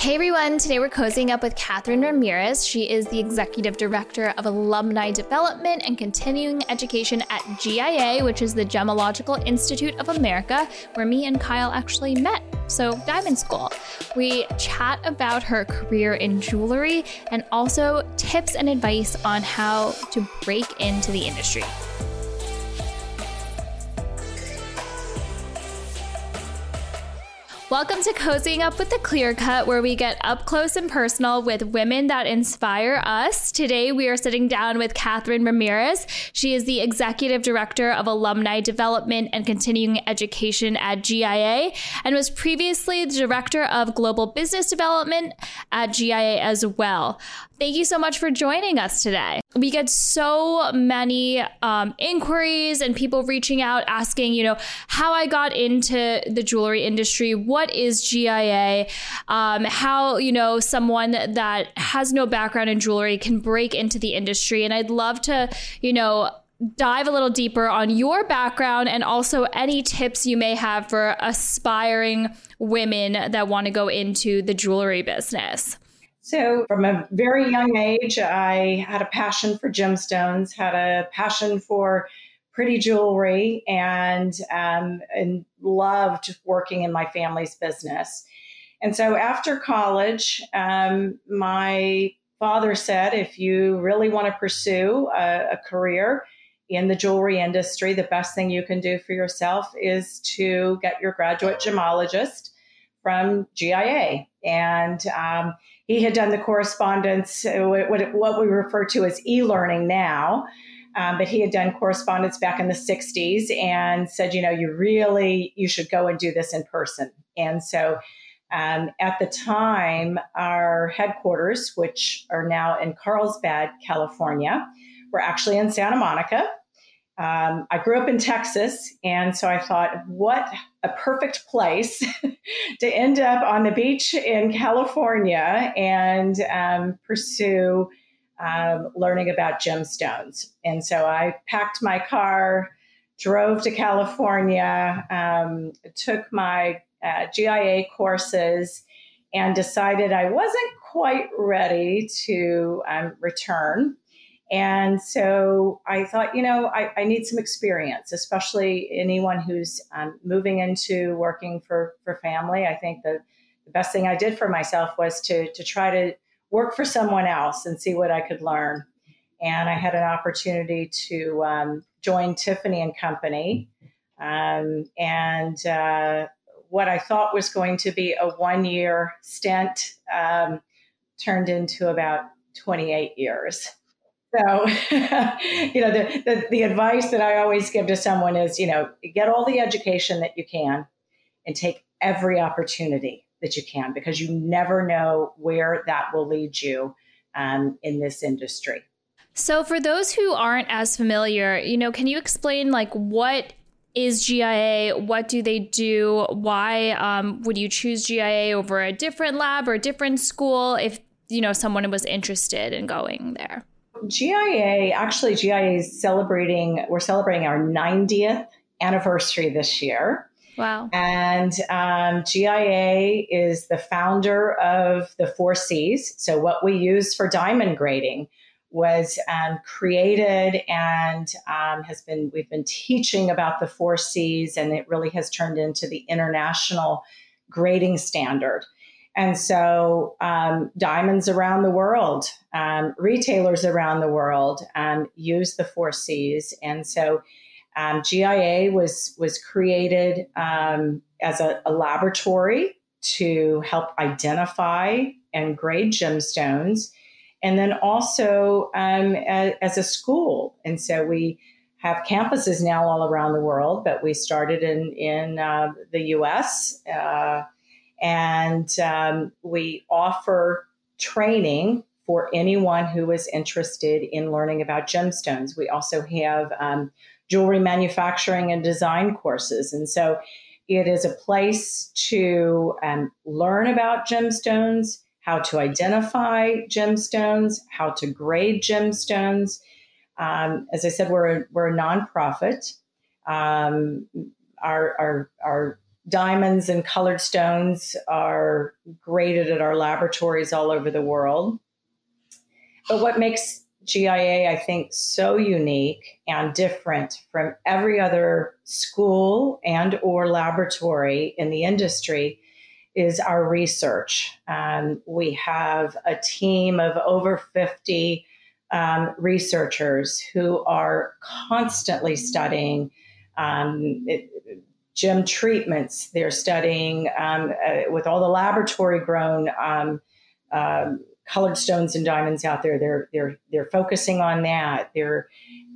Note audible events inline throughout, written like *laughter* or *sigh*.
Hey everyone, today we're cozying up with Catherine Ramirez. She is the Executive Director of Alumni Development and Continuing Education at GIA, which is the Gemological Institute of America, where me and Kyle actually met. So, Diamond School. We chat about her career in jewelry and also tips and advice on how to break into the industry. Welcome to Cozying Up with the Clear Cut, where we get up close and personal with women that inspire us. Today, we are sitting down with Catherine Ramirez. She is the Executive Director of Alumni Development and Continuing Education at GIA and was previously the Director of Global Business Development at GIA as well. Thank you so much for joining us today. We get so many um, inquiries and people reaching out asking, you know, how I got into the jewelry industry. What is GIA? Um, how, you know, someone that has no background in jewelry can break into the industry. And I'd love to, you know, dive a little deeper on your background and also any tips you may have for aspiring women that want to go into the jewelry business. So, from a very young age, I had a passion for gemstones, had a passion for pretty jewelry, and um, and loved working in my family's business. And so, after college, um, my father said, "If you really want to pursue a, a career in the jewelry industry, the best thing you can do for yourself is to get your graduate gemologist from GIA." And um, he had done the correspondence, uh, what, what we refer to as e-learning now. Um, but he had done correspondence back in the 60s and said, you know, you really, you should go and do this in person. And so um, at the time, our headquarters, which are now in Carlsbad, California, were actually in Santa Monica. Um, I grew up in Texas, and so I thought, what a perfect place *laughs* to end up on the beach in California and um, pursue um, learning about gemstones. And so I packed my car, drove to California, um, took my uh, GIA courses, and decided I wasn't quite ready to um, return. And so I thought, you know, I, I need some experience, especially anyone who's um, moving into working for, for family. I think the, the best thing I did for myself was to, to try to work for someone else and see what I could learn. And I had an opportunity to um, join Tiffany and Company. Um, and uh, what I thought was going to be a one year stint um, turned into about 28 years. So, *laughs* you know, the, the, the, advice that I always give to someone is, you know, get all the education that you can and take every opportunity that you can because you never know where that will lead you um, in this industry. So, for those who aren't as familiar, you know, can you explain like what is GIA? What do they do? Why um, would you choose GIA over a different lab or a different school if you know someone was interested in going there? GIA, actually, GIA is celebrating, we're celebrating our 90th anniversary this year. Wow. And um, GIA is the founder of the Four C's. So, what we use for diamond grading was um, created and um, has been, we've been teaching about the Four C's, and it really has turned into the international grading standard. And so, um, diamonds around the world, um, retailers around the world um, use the four C's. And so, um, GIA was was created um, as a, a, laboratory to help identify and grade gemstones, and then also um, as, as, a school. And so we have campuses now all around the world, but we started in in uh, the U.S. Uh, and um, we offer training for anyone who is interested in learning about gemstones. We also have um, jewelry manufacturing and design courses. And so it is a place to um, learn about gemstones, how to identify gemstones, how to grade gemstones. Um, as I said, we're a, we're a nonprofit. Um, our, our, our diamonds and colored stones are graded at our laboratories all over the world. But what makes GIA, I think, so unique and different from every other school and or laboratory in the industry is our research. Um, we have a team of over 50 um, researchers who are constantly studying um, it, gem treatments. They're studying um, uh, with all the laboratory grown um, um, colored stones and diamonds out there. They're they're they're focusing on that. They're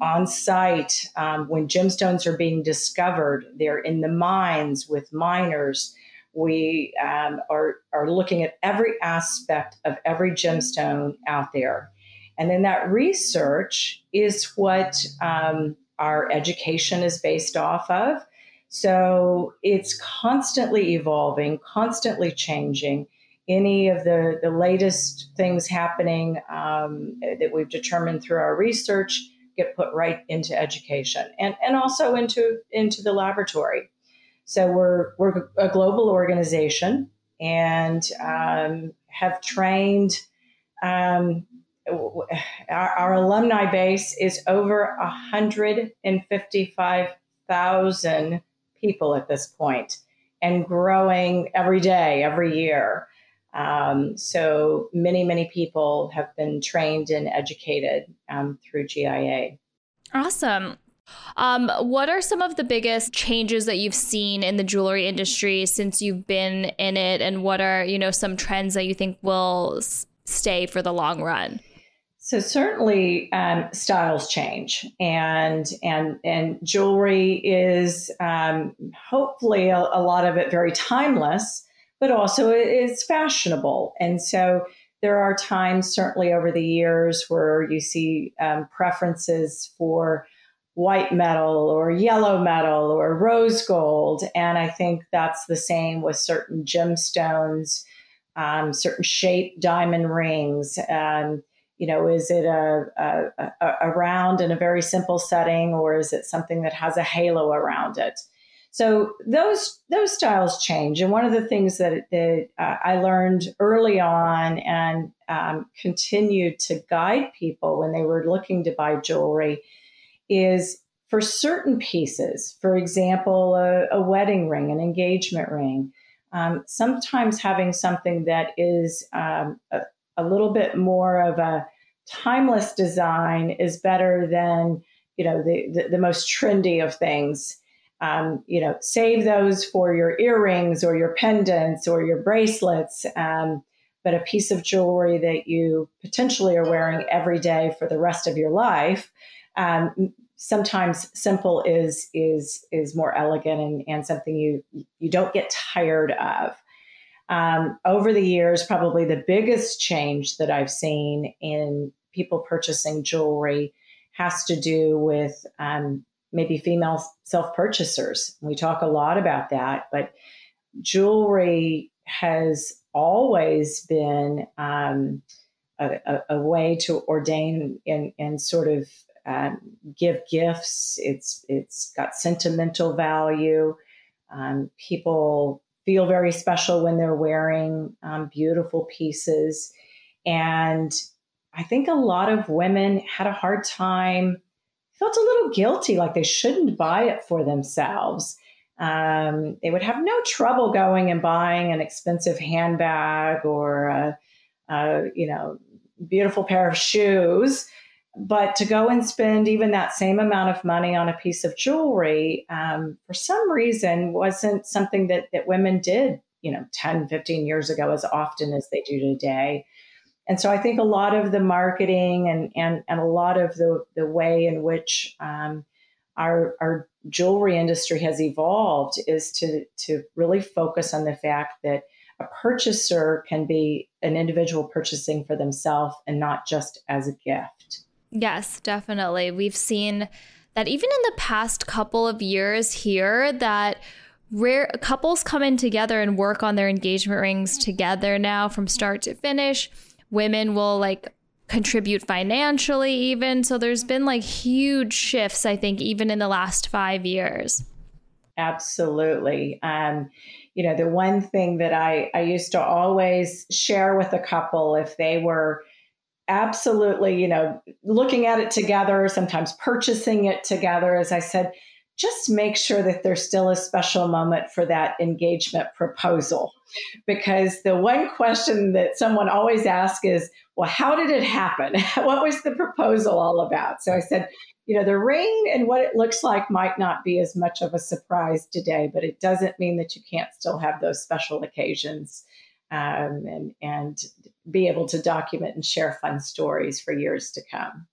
on site um, when gemstones are being discovered. They're in the mines with miners. We um, are are looking at every aspect of every gemstone out there, and then that research is what um, our education is based off of. So it's constantly evolving, constantly changing any of the, the latest things happening um, that we've determined through our research get put right into education and, and also into, into the laboratory. So we're, we're a global organization and um, have trained. Um, our, our, alumni base is over 155,000 people at this point and growing every day, every year. Um, so many, many people have been trained and educated um, through GIA. Awesome. Um, what are some of the biggest changes that you've seen in the jewelry industry since you've been in it, and what are you know some trends that you think will stay for the long run? So certainly um, styles change, and and and jewelry is um, hopefully a, a, lot of it very timeless but also it's fashionable. And so there are times, certainly over the years, where you see um, preferences for white metal or yellow metal or rose gold. And I think that's the same with certain gemstones, um, certain shaped diamond rings. Um, you know, is it a, a, a, round in a very simple setting or is it something that has a halo around it? So those those styles change, and one of the things that, that uh, I learned early on and um, continued to guide people when they were looking to buy jewelry is for certain pieces. For example, a, a wedding ring, an engagement ring. Um, sometimes having something that is um, a, a little bit more of a timeless design is better than you know the, the, the most trendy of things um, you know, save those for your earrings or your pendants or your bracelets. Um, but a piece of jewelry that you potentially are wearing every day for the rest of your life. Um, sometimes simple is is is more elegant and, and something you you don't get tired of. Um, over the years, probably the biggest change that I've seen in people purchasing jewelry has to do with um, maybe female self purchasers. We talk a lot about that, but jewelry has always been um, a, a, a, way to ordain and, and sort of um, give gifts. It's it's got sentimental value. Um, people feel very special when they're wearing um, beautiful pieces, and I think a lot of women had a hard time felt a little guilty, like they shouldn't buy it for themselves. Um, they would have no trouble going and buying an expensive handbag or a, a, you know beautiful pair of shoes, but to go and spend even that same amount of money on a piece of jewelry um, for some reason wasn't something that that women did you know 10 15 years ago as often as they do today and so I think a lot of the marketing and and, and a lot of the, the way in which um, our our jewelry industry has evolved is to to really focus on the fact that a purchaser can be an individual purchasing for themselves and not just as a gift. Yes, definitely. We've seen that even in the past couple of years here that rare couples come in together and work on their engagement rings together now from start to finish women will like contribute financially even so there's been like huge shifts i think even in the last 5 years absolutely. Um, you know, the one thing that I, I used to always share with a couple if they were absolutely, you know, looking at it together, sometimes purchasing it together, as I said, just make sure that there's still a special moment for that engagement proposal. Because the one question that someone always asks is, well, how did it happen? *laughs* what was the proposal all about? So I said, you know, the ring and what it looks like might not be as much of a surprise today, but it doesn't mean that you can't still have those special occasions um, and, and be able to document and share fun stories for years to come.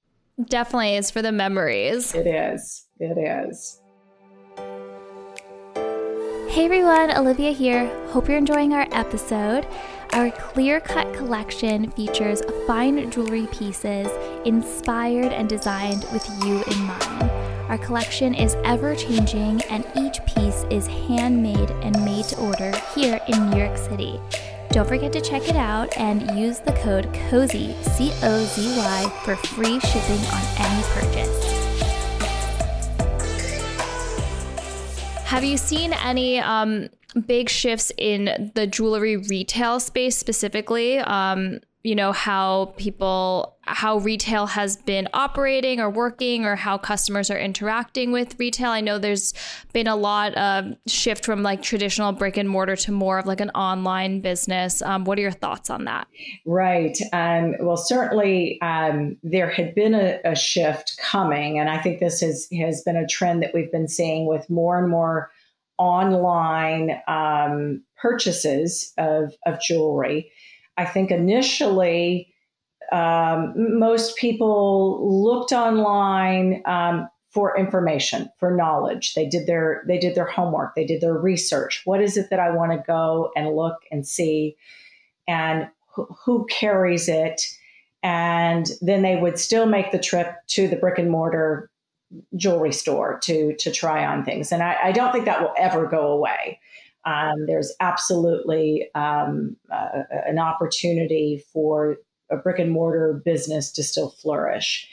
Definitely is for the memories. It is. It is. Hey everyone, Olivia here. Hope you're enjoying our episode. Our clear cut collection features fine jewelry pieces inspired and designed with you in mind. Our collection is ever changing, and each piece is handmade and made to order here in New York City. Don't forget to check it out and use the code COZY, C O Z Y, for free shipping on any purchase. Have you seen any um, big shifts in the jewelry retail space specifically? Um, you know how people how retail has been operating or working or how customers are interacting with retail. I know there's been a lot of shift from like traditional brick and mortar to more of like an online business. Um, what are your thoughts on that? Right. Um, well certainly um, there had been a, a, shift coming and i think this has has been a trend that we've been seeing with more and more online um, purchases of, of jewelry I think initially um, most people looked online um, for information, for knowledge. They did their they did their homework, they did their research. What is it that I want to go and look and see, and wh- who carries it? And then they would still make the trip to the brick and mortar jewelry store to to try on things. And I, I don't think that will ever go away. Um, there's absolutely um, uh, an opportunity for a brick and mortar business to still flourish.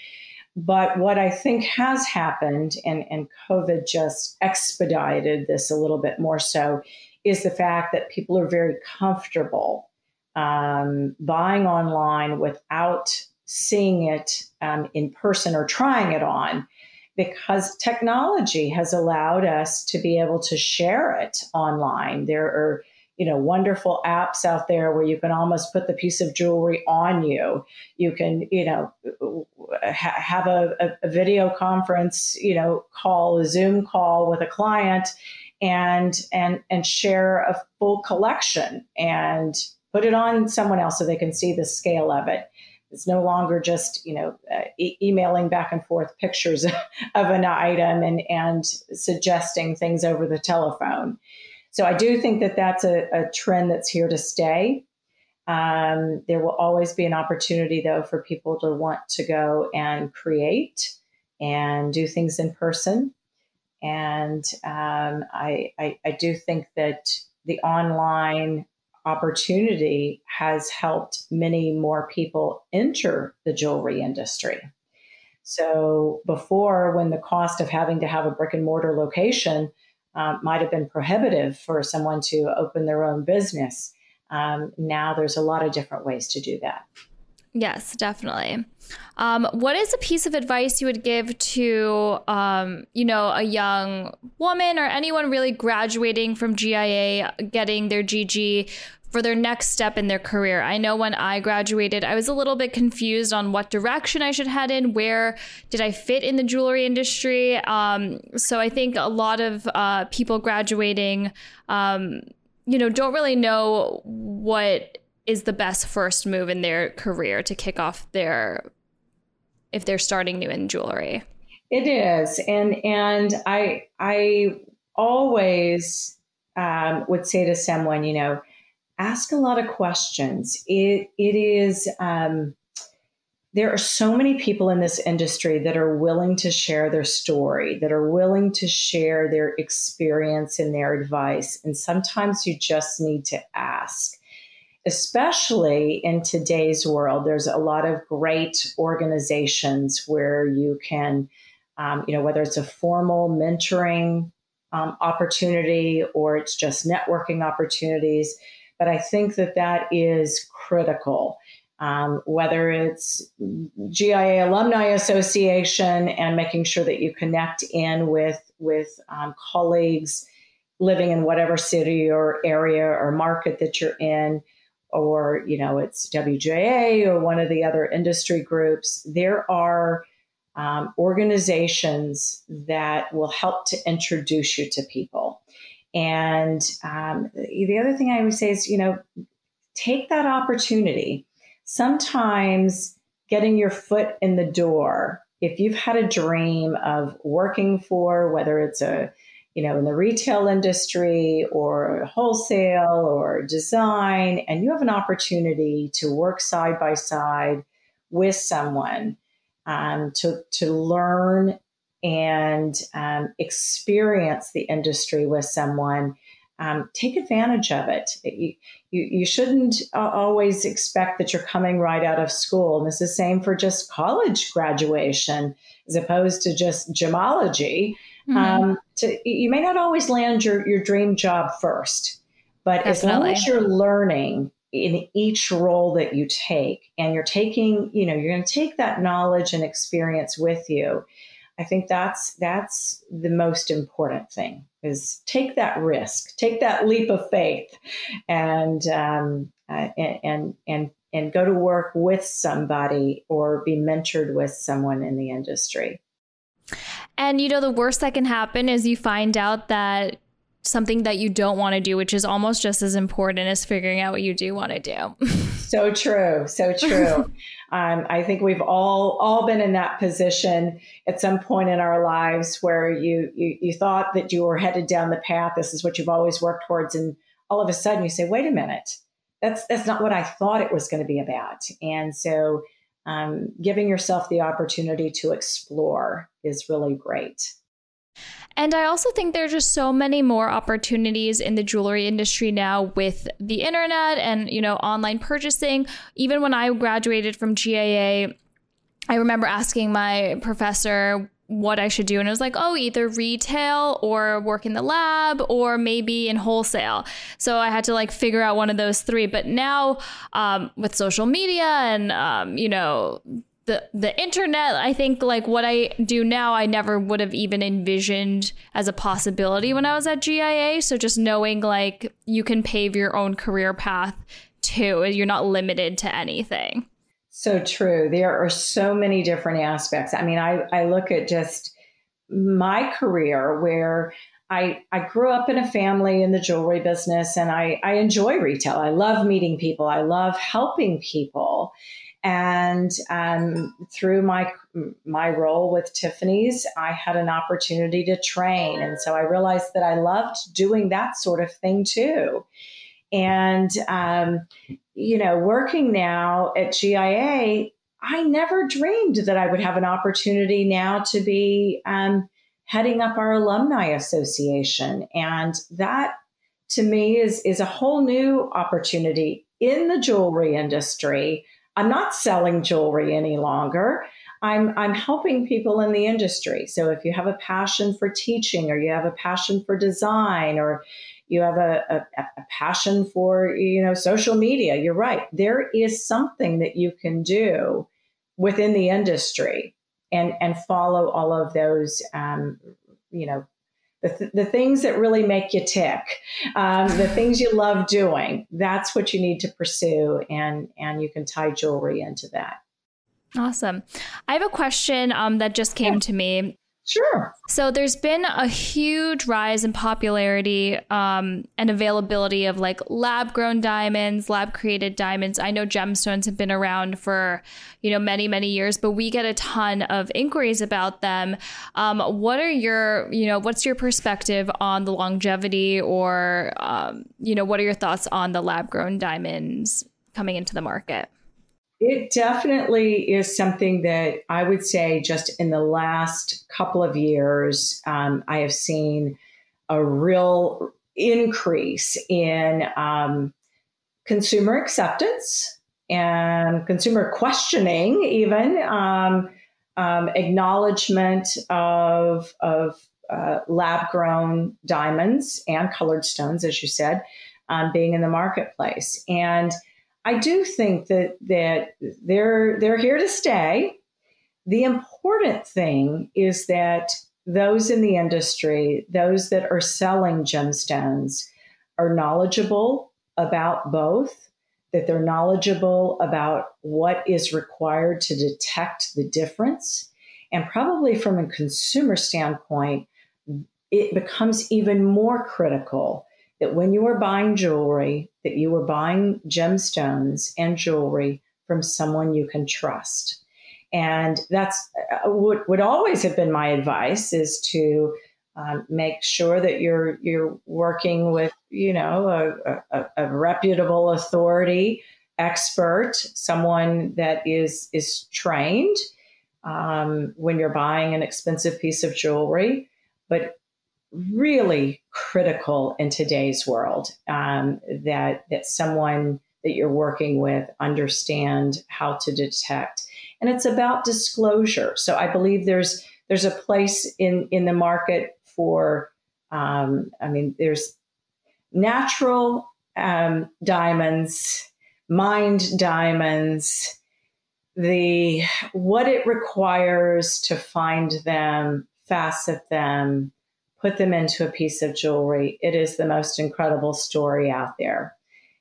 But what I think has happened, and, and COVID just expedited this a little bit more so, is the fact that people are very comfortable um, buying online without seeing it um, in person or trying it on because technology has allowed us to be able to share it online. There are you know wonderful apps out there where you can almost put the piece of jewelry on you you can you know ha- have a, a, video conference you know call a zoom call with a client and and and share a full collection and put it on someone else so they can see the scale of it it's no longer just you know uh, e- emailing back and forth pictures *laughs* of an item and and suggesting things over the telephone. So I do think that that's a, a trend that's here to stay. Um, there will always be an opportunity though for people to want to go and create and do things in person. And um, I, I, I do think that the online opportunity has helped many more people enter the jewelry industry. So before, when the cost of having to have a brick and mortar location um, might have been prohibitive for someone to open their own business, um, now there's a lot of different ways to do that. Yes, definitely. Um, what is a piece of advice you would give to, um, you know, a young woman or anyone really graduating from GIA, getting their GG, for their next step in their career. I know when I graduated, I was a little bit confused on what direction I should head in. Where did I fit in the jewelry industry? Um, so I think a lot of uh, people graduating, um, you know, don't really know what is the best first move in their career to kick off their if they're starting new in jewelry. It is, and and I I always um, would say to someone, you know ask a lot of questions. It, it is, um, there are so many people in this industry that are willing to share their story, that are willing to share their experience and their advice. And sometimes you just need to ask. Especially in today's world, there's a lot of great organizations where you can, um, you know, whether it's a formal mentoring um, opportunity or it's just networking opportunities. But I think that that is critical. Um, whether it's GIA Alumni Association and making sure that you connect in with with um, colleagues living in whatever city or area or market that you're in, or you know it's WJA or one of the other industry groups. There are um, organizations that will help to introduce you to people. And um, the other thing I would say is, you know, take that opportunity. Sometimes getting your foot in the door, if you've had a dream of working for, whether it's a, you know, in the retail industry or wholesale or design, and you have an opportunity to work side by side with someone um, to, to learn and um, experience the industry with someone, um, take advantage of it. You, you, you shouldn't uh, always expect that you're coming right out of school. And this is the same for just college graduation as opposed to just gemology. Mm-hmm. Um, so you may not always land your, your dream job first, but Definitely. as long as you're learning in each role that you take and you're taking you know you're going to take that knowledge and experience with you i think that's that's the most important thing is take that risk take that leap of faith and um, uh, and, and and and go to work with somebody or be mentored with someone in the industry and you know the worst that can happen is you find out that something that you don't want to do, which is almost just as important as figuring out what you do want to do. *laughs* so true, so true. *laughs* um, I think we've all all been in that position at some point in our lives where you, you you thought that you were headed down the path. This is what you've always worked towards, and all of a sudden you say, "Wait a minute, that's that's not what I thought it was going to be about." And so, um, giving yourself the opportunity to explore is really great. And I also think there are just so many more opportunities in the jewelry industry now with the internet and, you know, online purchasing. Even when I graduated from GIA, I remember asking my professor what I should do. And it was like, oh, either retail or work in the lab or maybe in wholesale. So I had to like figure out one of those three. But now um, with social media and, um, you know, the the internet i think like what i do now i never would have even envisioned as a possibility when i was at gia so just knowing like you can pave your own career path too you're not limited to anything so true there are so many different aspects i mean i i look at just my career where I, I grew up in a family in the jewelry business and I, I enjoy retail. I love meeting people. I love helping people. And um, through my my role with Tiffany's, I had an opportunity to train, and so I realized that I loved doing that sort of thing too. And um, you know, working now at GIA, I never dreamed that I would have an opportunity now to be um, heading up our alumni association, and that to me is is a whole new opportunity in the jewelry industry I'm not selling jewelry any longer. I'm, I'm helping people in the industry. So if you have a passion for teaching or you have a passion for design or you have a, a, a passion for you know social media, you're right. There is something that you can do within the industry and and follow all of those um, you know the, th- the things that really make you tick, um, the things you love doing. That's what you need to pursue, and and you can tie jewelry into that. Awesome. I have a question um, that just came to me. Sure. So there's been a huge rise in popularity um, and availability of like lab grown diamonds, lab created diamonds. I know gemstones have been around for, you know, many, many years, but we get a ton of inquiries about them. Um, what are your, you know, what's your perspective on the longevity or, um, you know, what are your thoughts on the lab grown diamonds coming into the market? It definitely is something that I would say just in the last couple of years, um, I have seen a real increase in um, consumer acceptance and consumer questioning, even um, um acknowledgement of, of, uh, lab grown diamonds and colored stones, as you said, um, being in the marketplace. And I do think that that they're they're here to stay. The important thing is that those in the industry, those that are selling gemstones, are knowledgeable about both, that they're knowledgeable about what is required to detect the difference. And probably from a consumer standpoint, it becomes even more critical that when you are buying jewelry, that you are buying gemstones and jewelry from someone you can trust. And that's uh, what would always have been my advice is to um, make sure that you're you're working with you know a, a, a reputable authority expert, someone that is is trained um, when you're buying an expensive piece of jewelry, but really critical in today's world um, that that someone that you're working with understand how to detect. And it's about disclosure. So i believe there's there's a place in in the market for um, i mean there's natural um, diamonds mined diamonds the what it requires to find them facet them put them into a piece of jewelry. It is the most incredible story out there.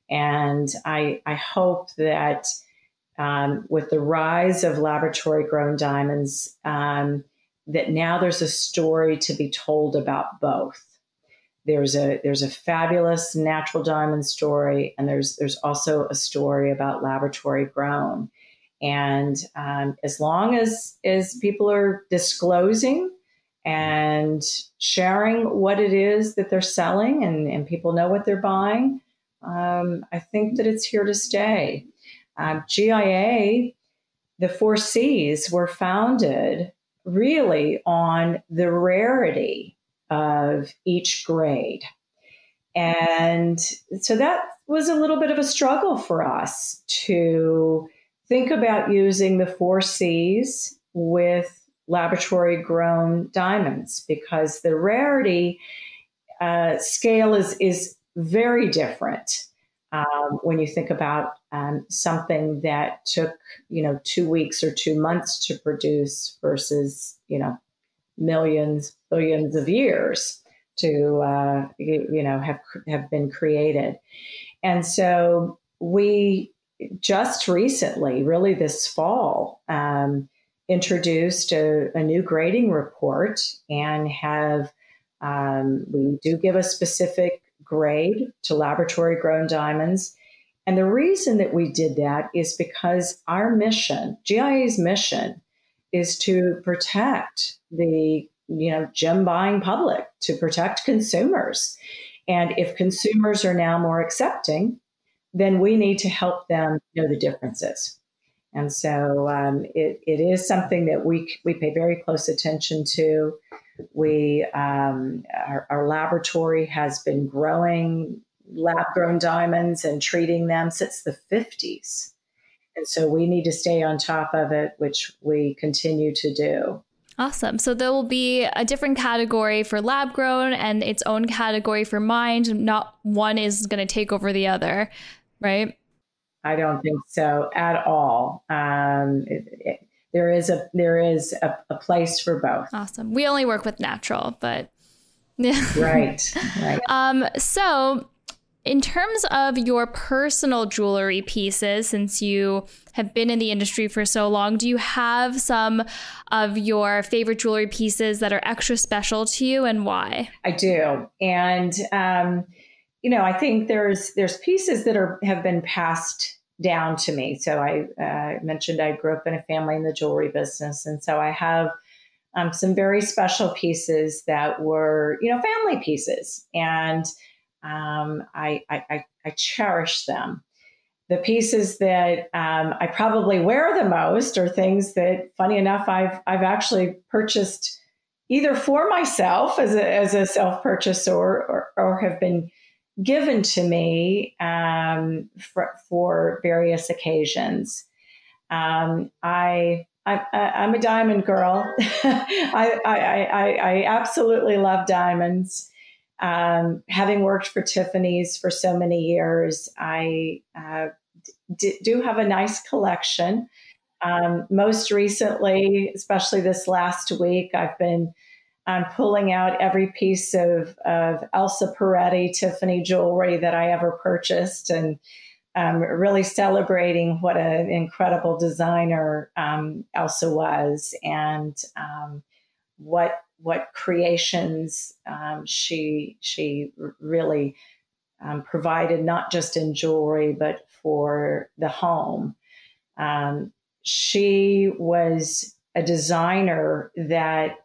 And I, I hope that um, with the rise of laboratory grown diamonds, um, that now there's a story to be told about both. There's a there's a fabulous natural diamond story, and there's there's also a story about laboratory grown. And um, as long as as people are disclosing and sharing what it is that they're selling and, and people know what they're buying, um, I think that it's here to stay. Uh, GIA, the four C's were founded really on the rarity of each grade. And so that was a little bit of a struggle for us to think about using the four C's with laboratory grown diamonds because the rarity uh, scale is is very different um, when you think about um, something that took you know two weeks or two months to produce versus you know millions billions of years to uh, you, you know have have been created. And so we just recently really this fall um, introduced a, a new grading report and have um, we do give a specific grade to laboratory grown diamonds. And the reason that we did that is because our mission, GIA's mission, is to protect the you know gem buying public, to protect consumers. And if consumers are now more accepting, then we need to help them know the differences. And so um, it, it is something that we, we pay very close attention to. We, um, our, our, laboratory has been growing lab grown diamonds and treating them since the 50s. And so we need to stay on top of it, which we continue to do. Awesome. So there will be a different category for lab grown and its own category for mined. Not one is going to take over the other, right? I don't think so at all. Um, it, it, there is a there is a, a, place for both. Awesome. We only work with natural, but yeah. *laughs* right. Right. Um, so in terms of your personal jewelry pieces, since you have been in the industry for so long, do you have some of your favorite jewelry pieces that are extra special to you and why? I do. And um, you know, I think there's there's pieces that are have been passed down to me. So I uh, mentioned I grew up in a family in the jewelry business, and so I have um, some very special pieces that were, you know, family pieces, and um, I, I, I cherish them. The pieces that um, I probably wear the most are things that, funny enough, I've I've actually purchased either for myself as a as a self purchase or, or or have been given to me um, for, for, various occasions. Um, I I, am a diamond girl. *laughs* I, I, I, I, absolutely love diamonds. Um, having worked for Tiffany's for so many years, I uh, d- do have a nice collection. Um, most recently, especially this last week, I've been um, pulling out every piece of, of Elsa Peretti Tiffany jewelry that I ever purchased and um, really celebrating what an incredible designer um, Elsa was and um, what what creations um, she she really um, provided not just in jewelry but for the home. Um, she was a designer that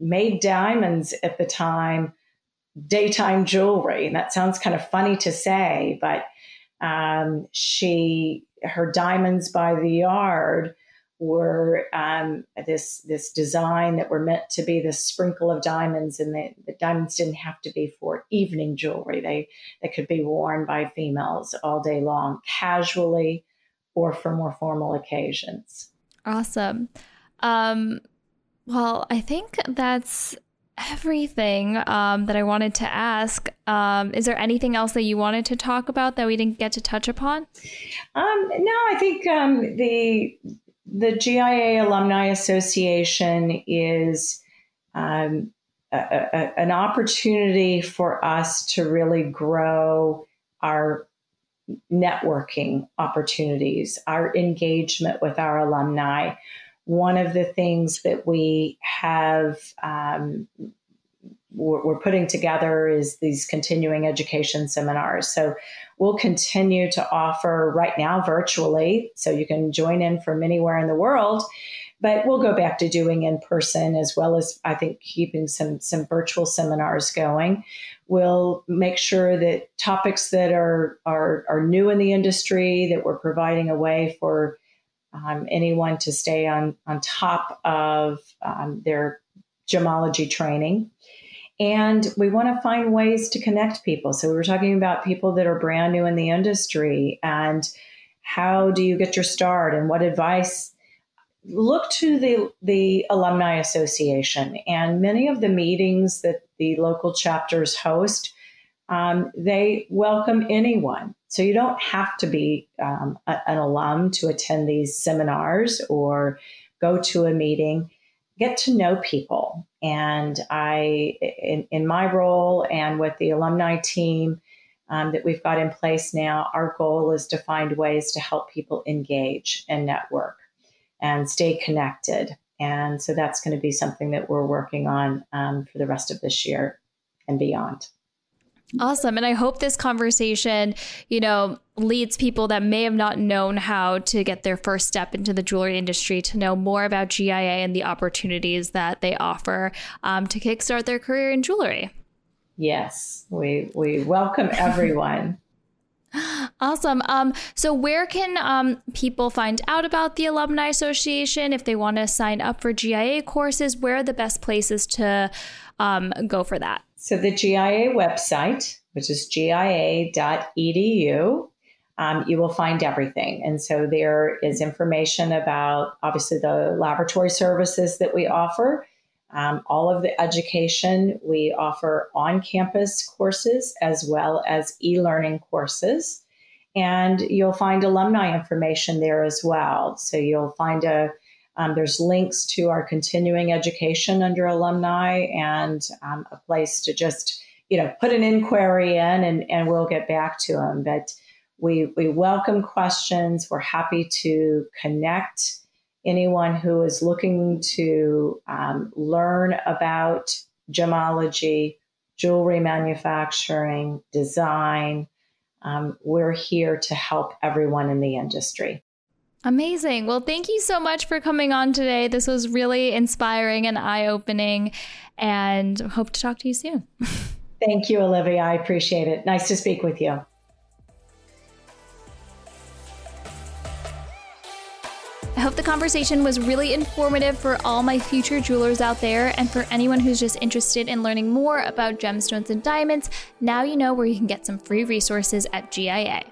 made diamonds at the time daytime jewelry, and that sounds kind of funny to say, but um, she her diamonds by the yard were um, this this design that were meant to be this sprinkle of diamonds, and the, the, diamonds didn't have to be for evening jewelry. They they could be worn by females all day long, casually, or for more formal occasions. Awesome. Um, well, I think that's everything um, that I wanted to ask. Um, is there anything else that you wanted to talk about that we didn't get to touch upon? Um, no, I think um, the the GIA Alumni Association is um, a, a, an opportunity for us to really grow our networking opportunities, our engagement with our alumni one of the things that we have um, we're, we're putting together is these continuing education seminars. So we'll continue to offer right now virtually, so you can join in from anywhere in the world. But we'll go back to doing in person as well as I think keeping some some virtual seminars going. We'll make sure that topics that are are, are new in the industry that we're providing a way for um, anyone to stay on, on top of um, their gemology training. And we want to find ways to connect people. So we were talking about people that are brand new in the industry and how do you get your start and what advice look to the the alumni association and many of the meetings that the local chapters host um, they welcome anyone so you don't have to be um, a, an alum to attend these seminars or go to a meeting. Get to know people. And I, in, in my role and with the alumni team um, that we've got in place now, our goal is to find ways to help people engage and network and stay connected. And so that's going to be something that we're working on um, for the rest of this year and beyond. Awesome. And I hope this conversation, you know, leads people that may have not known how to get their first step into the jewelry industry to know more about GIA and the opportunities that they offer um, to kickstart their career in jewelry. Yes, we, we welcome everyone. *laughs* Awesome. Um, so, where can um, people find out about the Alumni Association if they want to sign up for GIA courses? Where are the best places to um, go for that? So the GIA website, which is gia.edu, um, you will find everything. And so there is information about obviously the laboratory services that we offer, um, all of the education. We offer on campus courses as well as e learning courses. And you'll find alumni information there as well. So you'll find a um, there's links to our continuing education under alumni and um, a place to just, you know, put an inquiry in and, and we'll get back to them. But we, we welcome questions. We're happy to connect anyone who is looking to um, learn about gemology, jewelry manufacturing, design. Um, we're here to help everyone in the industry. Amazing. Well, thank you so much for coming on today. This was really inspiring and eye opening, and hope to talk to you soon. *laughs* thank you, Olivia. I appreciate it. Nice to speak with you. I hope the conversation was really informative for all my future jewelers out there and for anyone who's just interested in learning more about gemstones and diamonds. Now you know where you can get some free resources at GIA.